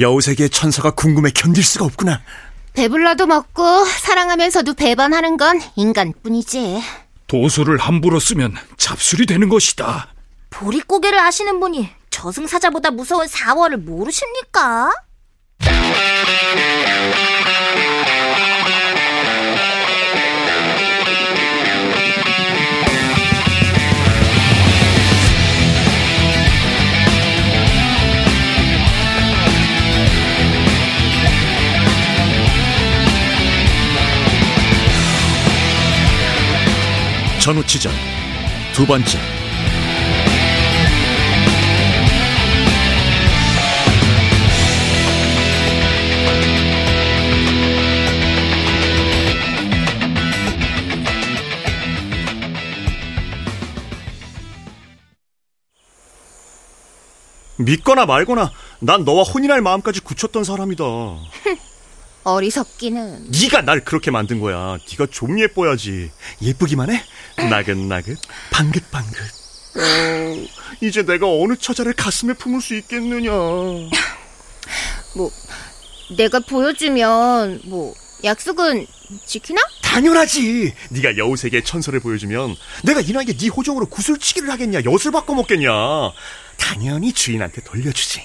여우세계의 천사가 궁금해 견딜 수가 없구나. 배불러도 먹고 사랑하면서도 배반하는 건 인간뿐이지. 도수를 함부로 쓰면 잡술이 되는 것이다. 보릿고개를 아시는 분이 저승사자보다 무서운 사월을 모르십니까? 전우치전 두 번째 믿거나 말거나 난 너와 혼인할 마음까지 굳혔던 사람이다. 어리석기는. 네가 날 그렇게 만든 거야. 네가 좀 예뻐야지. 예쁘기만 해? 나긋나긋, 방긋방긋. 어, 이제 내가 어느 처자를 가슴에 품을 수 있겠느냐. 뭐, 내가 보여주면, 뭐, 약속은 지키나? 당연하지. 네가 여우세계의 천사를 보여주면 내가 이 나이에 네 호정으로 구슬치기를 하겠냐, 엿을 바꿔 먹겠냐. 당연히 주인한테 돌려주지.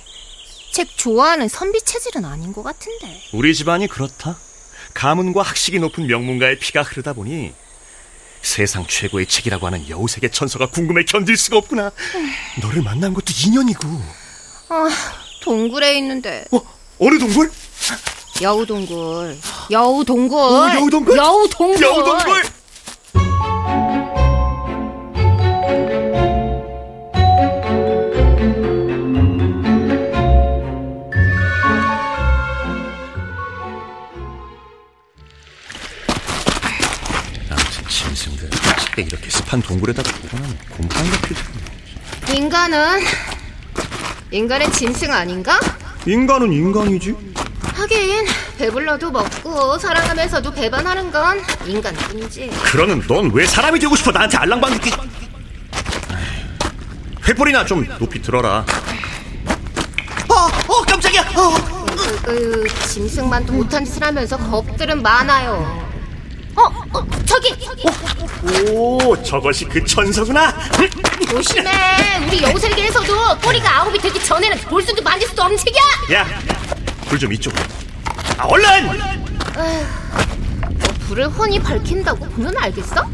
책 좋아하는 선비 체질은 아닌 것 같은데. 우리 집안이 그렇다. 가문과 학식이 높은 명문가의 피가 흐르다 보니 세상 최고의 책이라고 하는 여우세계 천사가 궁금해 견딜 수가 없구나. 너를 만난 것도 인연이고. 아, 동굴에 있는데. 어? 어느 동굴? 여우동굴. 여우동굴. 어, 여우동굴? 여우동굴. 여우동굴! 동굴에다가 보관하면 곰팡이가 필 텐데. 인간은 인간의 짐승 아닌가? 인간은 인간이지. 하긴 배불러도 먹고 사랑하면서도 배반하는 건 인간뿐이지. 그러는 넌 왜 사람이 되고 싶어 나한테 알랑방귀 횃불이나 좀 높이 들어라 어, 어 깜짝이야 어. 으, 으, 짐승만도 못한 짓을 하면서 겁들은 많아요. 어, 어 저기 오 저것이 그 천사구나 조심해. 우리 여우세계에서도 꼬리가 아홉이 되기 전에는 볼 수도 만질 수도 없는 책이야. 야 불 좀 이쪽으로 아, 얼른 너 불을 훤히 밝힌다고 보면 알겠어?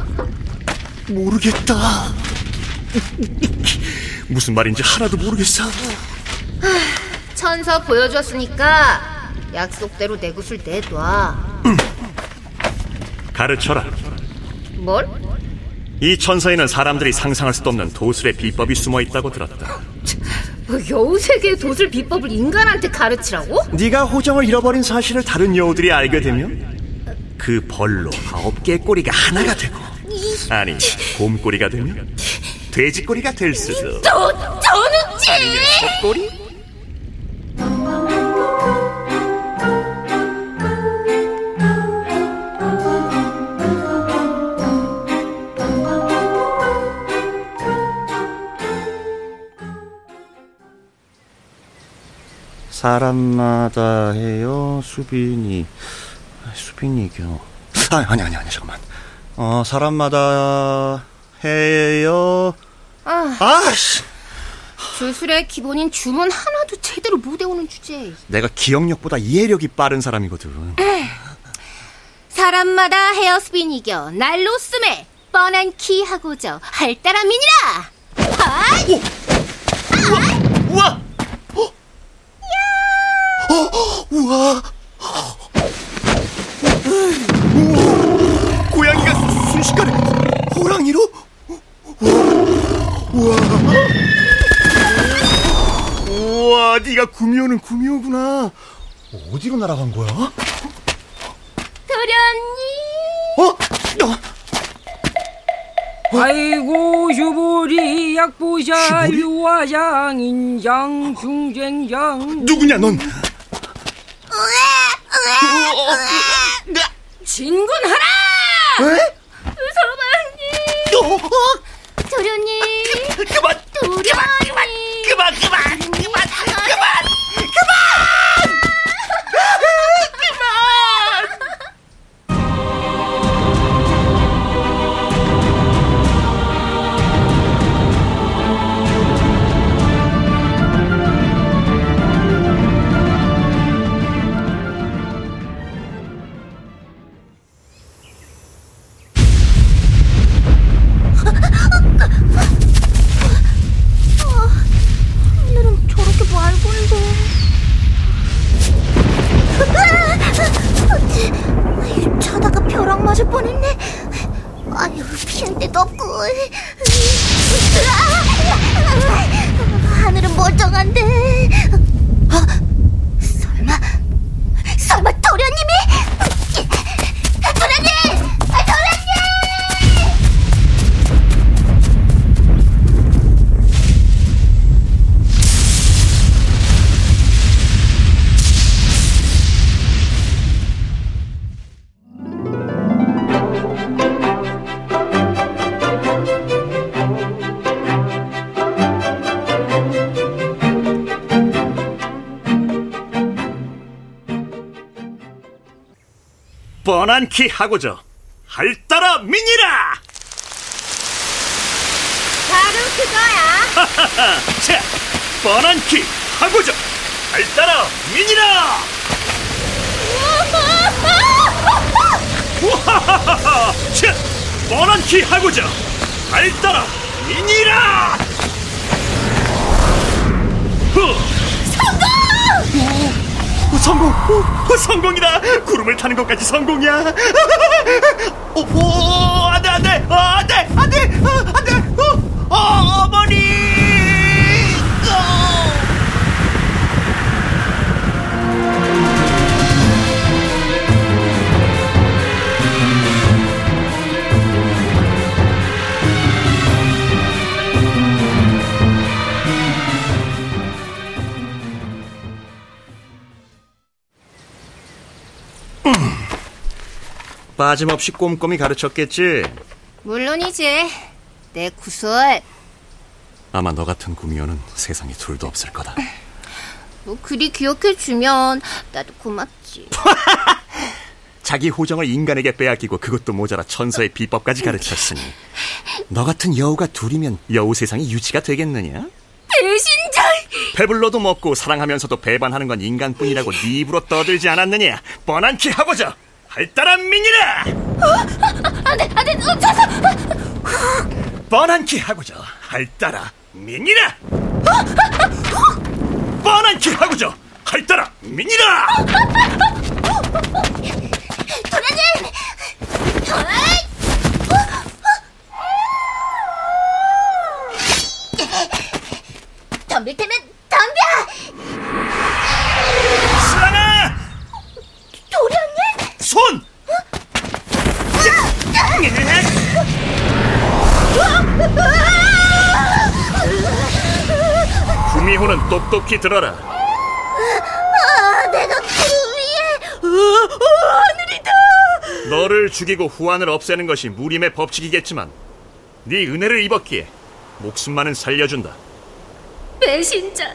모르겠다 무슨 말인지 하나도 모르겠어 천서 보여줬으니까 약속대로 내 구슬 내놔. 가르쳐라 뭘? 이 천사에는 사람들이 상상할 수도 없는 도술의 비법이 숨어 있다고 들었다 여우세계의 도술 비법을 인간한테 가르치라고? 네가 호정을 잃어버린 사실을 다른 여우들이 알게 되면 그 벌로 아홉 개의 꼬리가 하나가 되고 아니 곰꼬리가 되면 돼지 꼬리가 될 수도 저, 저는 지! 아니면 소꼬리? 사람마다 해요 수빈이. 수빈이교 아 아니 아니 아니 잠깐만. 어 사람마다 해요. 아, 아씨. 주술의 기본인 주문 하나도 제대로 못 외우는 주제. 내가 기억력보다 이해력이 빠른 사람이거든. 사람마다 헤어스핀 이겨. 날로 쓰매 뻔한 키 하고저 할따라민이라. 아, 우와! 어? 어, 우와 우와. 고양이가 순식간에 호랑이로 우와 우와 네가 구미호는 구미호구나 어디로 날아간 거야? 어? 아이고 유보리 약보샤 유화장 인장 중쟁장 누구냐 넌? 진군하라! 도련님. 그만 도련님. 그만 그만 그만 뻔한 키 하고저 할따라 미니라 바로 그거야. 자 뻔한 키 하고저 할따라 미니라 우하하하하 자 뻔한 키 하고저 할따라 미니라 후. 오, 성공! 오, 성공이다! 구름을 타는 것까지 성공이야! 오, 오, 안 돼, 안 돼! 어, 안 돼! 안 돼! 어, 안 돼! 어, 어! 어. 빠짐없이 꼼꼼히 가르쳤겠지? 물론이지. 내 구설. 아마 너 같은 구미호는 세상에 둘도 없을 거다. 뭐 그리 기억해주면 나도 고맙지. 자기 호정을 인간에게 빼앗기고 그것도 모자라 천서의 비법까지 가르쳤으니 너 같은 여우가 둘이면 여우 세상이 유지가 되겠느냐? 배신자! 배불러도 먹고 사랑하면서도 배반하는 건 인간뿐이라고 네 입으로 떠들지 않았느냐? 뻔한 키 하고자 할따라 미니라! 안돼 안돼 멈춰서! 뻔한 키 하고자 할따라 미니라! 뻔한 키 하고자 할따라! 도련님! 어이! 덤빌 테면 똑똑히 들어라. 아, 내가 그 위에 하늘이다! 너를 죽이고 후환을 없애는 것이 무림의 법칙이겠지만 네 은혜를 입었기에 목숨만은 살려준다. 배신자!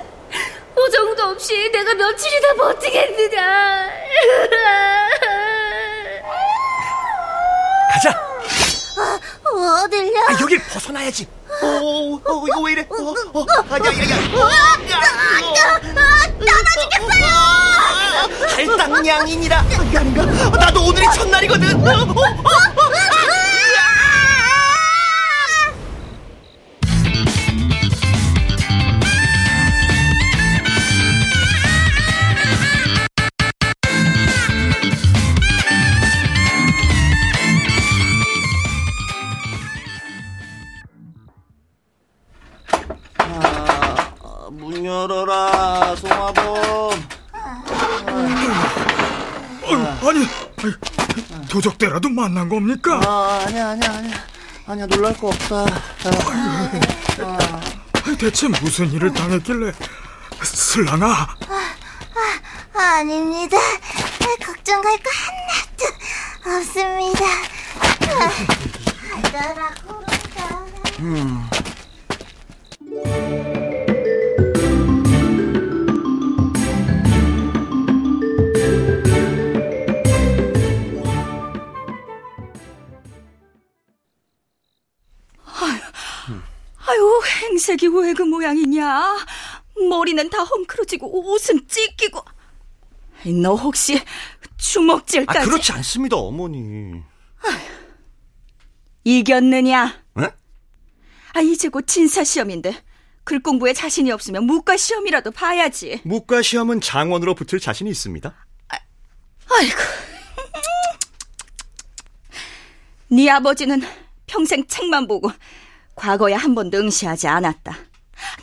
호정도 없이 내가 며칠이나 버티겠느냐! 가자. 어딜요? 아, 여길 벗어나야지. 오, 오, 이거 왜 이래? 어, 어, 아, 야, 야, 야. 떨어지겠어요! 할당량이니라. 아닌가? 나도 오늘이 첫날이거든. 어, 어, 어. 문 열어라, 송화범. 아니, 아니, 도적대라도 만난 겁니까? 아, 아니야, 아니야, 아니야. 아니야, 놀랄 거 없다. 대체 무슨 일을 당했길래 슬랑아 아닙니다. 걱정할 거 하나도 없습니다. 알더라고. 아유, 행색이 왜 그 모양이냐? 머리는 다 헝클어지고 옷은 찢기고. 너 혹시 주먹질까지 아, 그렇지 않습니다, 어머니. 이겼느냐? 에? 아, 이제 곧 진사 시험인데 글 공부에 자신이 없으면 무과 시험이라도 봐야지. 무과 시험은 장원으로 붙을 자신이 있습니다. 아이고. 네 아버지는 평생 책만 보고 과거에 한 번도 응시하지 않았다.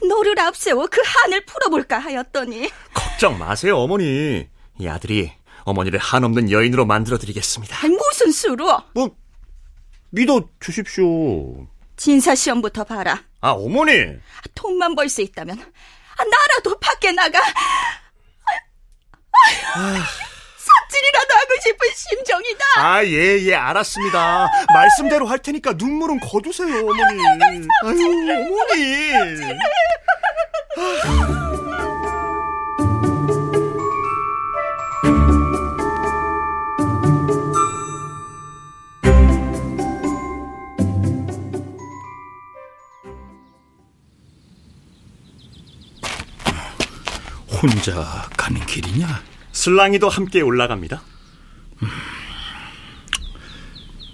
너를 앞세워 그 한을 풀어볼까 하였더니 걱정 마세요, 어머니. 이 아들이 어머니를 한없는 여인으로 만들어드리겠습니다. 아니, 무슨 수로 뭐, 믿어 주십시오. 진사 시험부터 봐라. 아, 어머니! 돈만 벌 수 있다면 아, 나라도 밖에 나가 아유, 삽질이라도 하고 싶은 심정이다. 아, 예, 예, 알았습니다. 말씀대로 할 테니까 눈물은 거두세요, 어머니. 아유, 어머니. 혼자 가는 길이냐? 슬랑이도 함께 올라갑니다.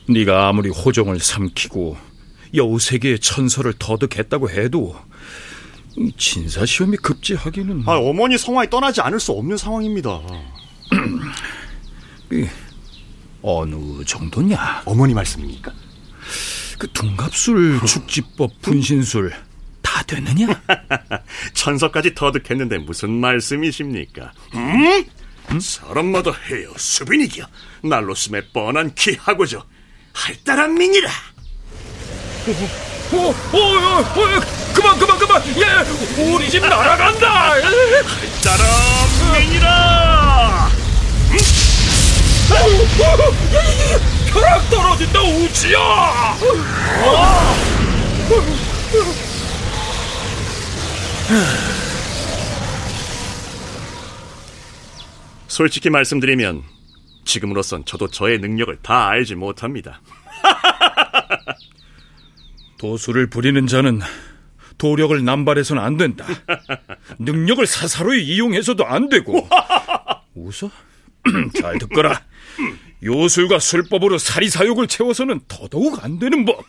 네가 아무리 호종을 삼키고 여우세계의 천서를 터득했다고 해도 이 진사 시험이 급제하기는 아, 어머니 성화에 떠나지 않을 수 없는 상황입니다. 이, 어느 정도냐? 어머니 말씀입니까? 그 둔갑술, 축지법, 분신술 다 되느냐? 천서까지 터득했는데 무슨 말씀이십니까? 음? 사람마다 해요, 수빈이기야. 날로 숨에 뻔한 기하고죠. 할따란 민이라. 어, 어, 어, 어, 그만, 그만, 그만! 예, 우리 집 날아간다! 할따란 민이라. 벼락 떨어진다, 우지야! 솔직히 말씀드리면 지금으로선 저도 저의 능력을 다 알지 못합니다. 도수를 부리는 자는 도력을 남발해서는 안 된다. 능력을 사사로이 이용해서도 안 되고. 웃어? 잘 듣거라. 요술과 술법으로 사리사욕을 채워서는 더더욱 안 되는 법.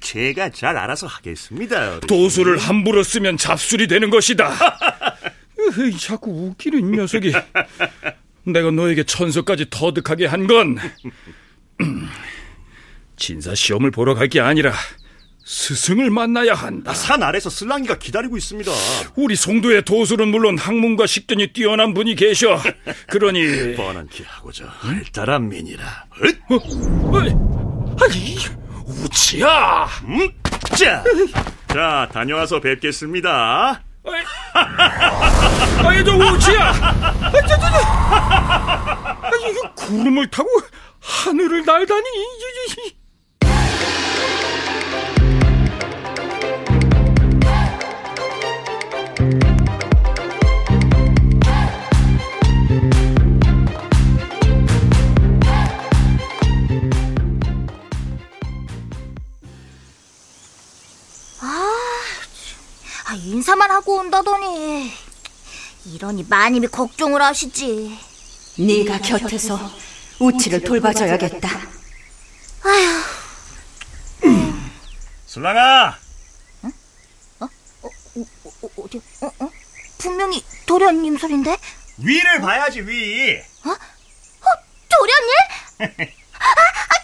제가 잘 알아서 하겠습니다. 어르신. 도수를 함부로 쓰면 잡술이 되는 것이다. 으이, 자꾸 웃기는 이 녀석이. 내가 너에게 천서까지 터득하게 한 건 진사 시험을 보러 갈 게 아니라 스승을 만나야 한다. 산 아래서 슬랑이가 기다리고 있습니다. 우리 송도의 도술은 물론 학문과 식견이 뛰어난 분이 계셔. 그러니 뻔한 기하고죠. 할따란 민이라. 어, 아니 우치야. 음? 자, 자 다녀와서 뵙겠습니다. 아니 저 우치야. 아, 저, 저, 저. 아니 이거 구름을 타고 하늘을 날다니. 아, 인사만 하고 온다더니 이러니 마님이 걱정을 하시지. 네가 곁에서 우치를 돌봐줘야겠다. 슬랑아, 어, 어디? 어, 어? 분명히 도련님 소린데? 위를 봐야지 위. 도련님? 아, 아,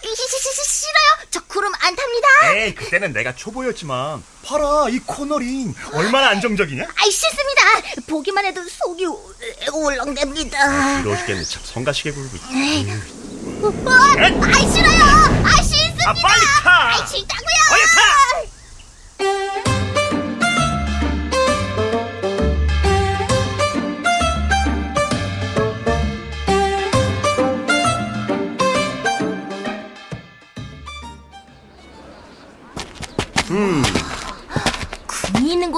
싫어요. 저 구름 안 탑니다. 에이, 그때는 내가 초보였지만 봐라 이 코너링 얼마나 안정적이냐? 아이 싫습니다. 보기만 해도 속이 우- 울렁댑니다. 이러시겠네 참 성가시게 굴고 있지. 어, 아 싫어요. 아 싫습니다. 아, 빨리 타! 아 싫다고요. 빨리 타!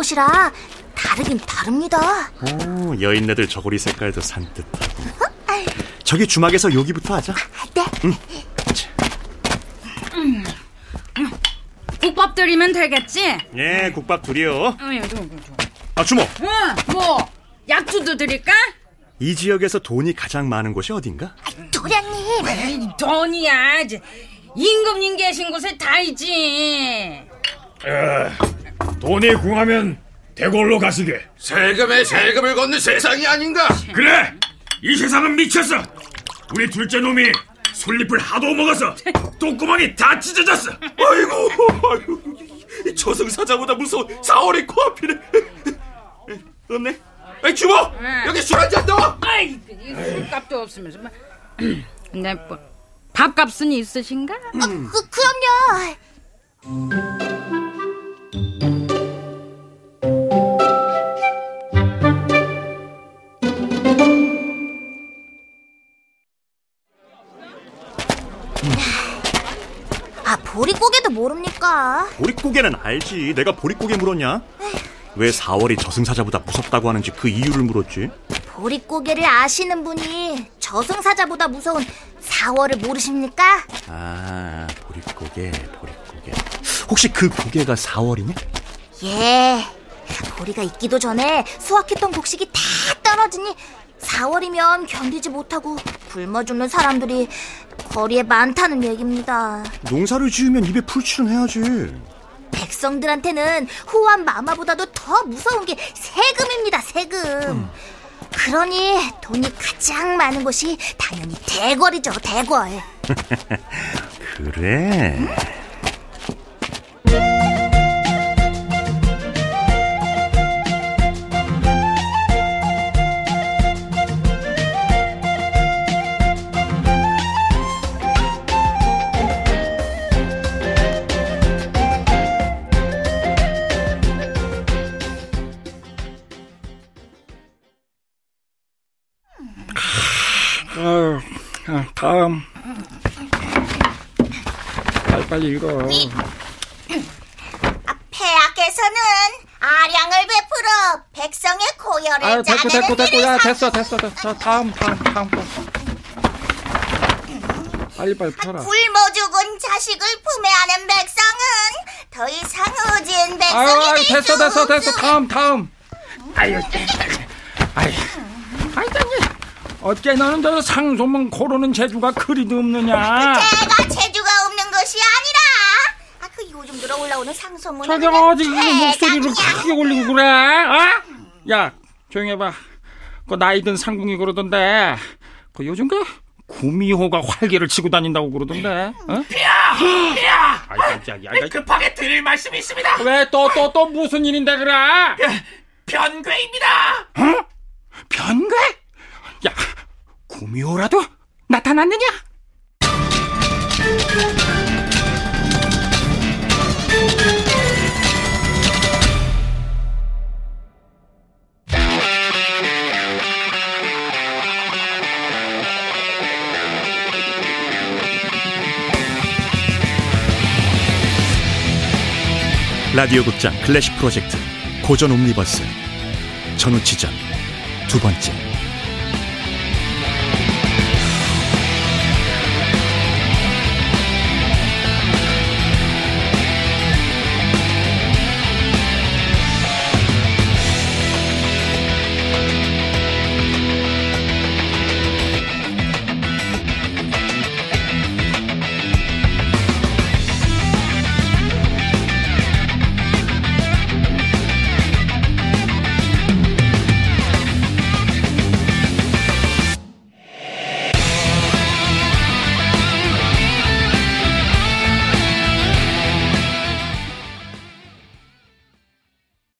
곳이라 다르긴 다릅니다. 오, 여인네들 저고리 색깔도 산뜻하고. 저기 주막에서 여기부터 하자. 네. 국밥 드리면 되겠지? 예, 국밥. 어, 예, 좋아, 좋아. 아, 주모. 어, 뭐 약주도 드릴까? 이 지역에서 돈이 가장 많은 곳이 어딘가? 도련님. 에이, 돈이야. 이제 임금님 계신 곳에 다 있지. 돈이 궁하면 대궐로 가시게. 세금에 세금을 걷는 세상이 아닌가? 그래! 이 세상은 미쳤어! 우리 둘째 놈이 솔잎을 하도 먹어서 똥구멍이 다 찢어졌어! 아이고, 아이고, 이 저승사자보다 무서운 4월의 코앞이네. 없네. 아이 주모, 여기 술 한잔 더. 아이, 이 술값도 없으면서. 뭐. 근데 뭐 밥값은 있으신가? 그, 그럼요. 보릿고개는 알지. 내가 보릿고개 물었냐? 왜 4월이 저승사자보다 무섭다고 하는지 그 이유를 물었지? 보릿고개를 아시는 분이 저승사자보다 무서운 4월을 모르십니까? 아, 보릿고개, 보릿고개. 혹시 그 고개가 4월이냐? 예. 보리가 있기도 전에 수확했던 곡식이 다 떨어지니 4월이면 견디지 못하고 굶어 죽는 사람들이 거리에 많다는 얘기입니다. 농사를 지으면 입에 풀칠은 해야지. 백성들한테는 호환 마마보다도 더 무서운 게 세금입니다, 세금. 그러니 돈이 가장 많은 곳이 당연히 대궐이죠, 대궐. 그래. 아, 빨리빨리 읽어. 폐하께서는 아량을 베풀어 백성의 고열을 아유, 됐고, 됐고, 됐고. 야, 됐어, 됐어, 됐어. 다음, 다음, 다음. 거. 빨리 빨리 펴라. 굶어 죽은 자식을 품에 안은 백성은 더 이상 의지인 백성이 아유, 아유, 될 됐어, 수 됐어. 됐어. 다음, 다음. 아유, 아유, 아유, 어째 너는 저 상소문 고르는 재주가 그리도 없느냐? 제가 없는 것이 아니라 아, 들어 올라오는 상소문은 저기 어디 이 목소리를 크게 올리고 그래? 어? 야, 조용히 해봐. 그 나이든 상궁이 그러던데, 그 요즘 그 구미호가 활개를 치고 다닌다고 그러던데. 어? 야, 야. 아이 깜짝이야. 아이, 급하게 드릴 말씀이 있습니다. 왜 또 또 또 무슨 일인데 그래? 변괴입니다. 어? 변괴? 야, 구미호라도 나타났느냐? 라디오 극장 클래식 프로젝트 고전 옴니버스. 전우치전. 두 번째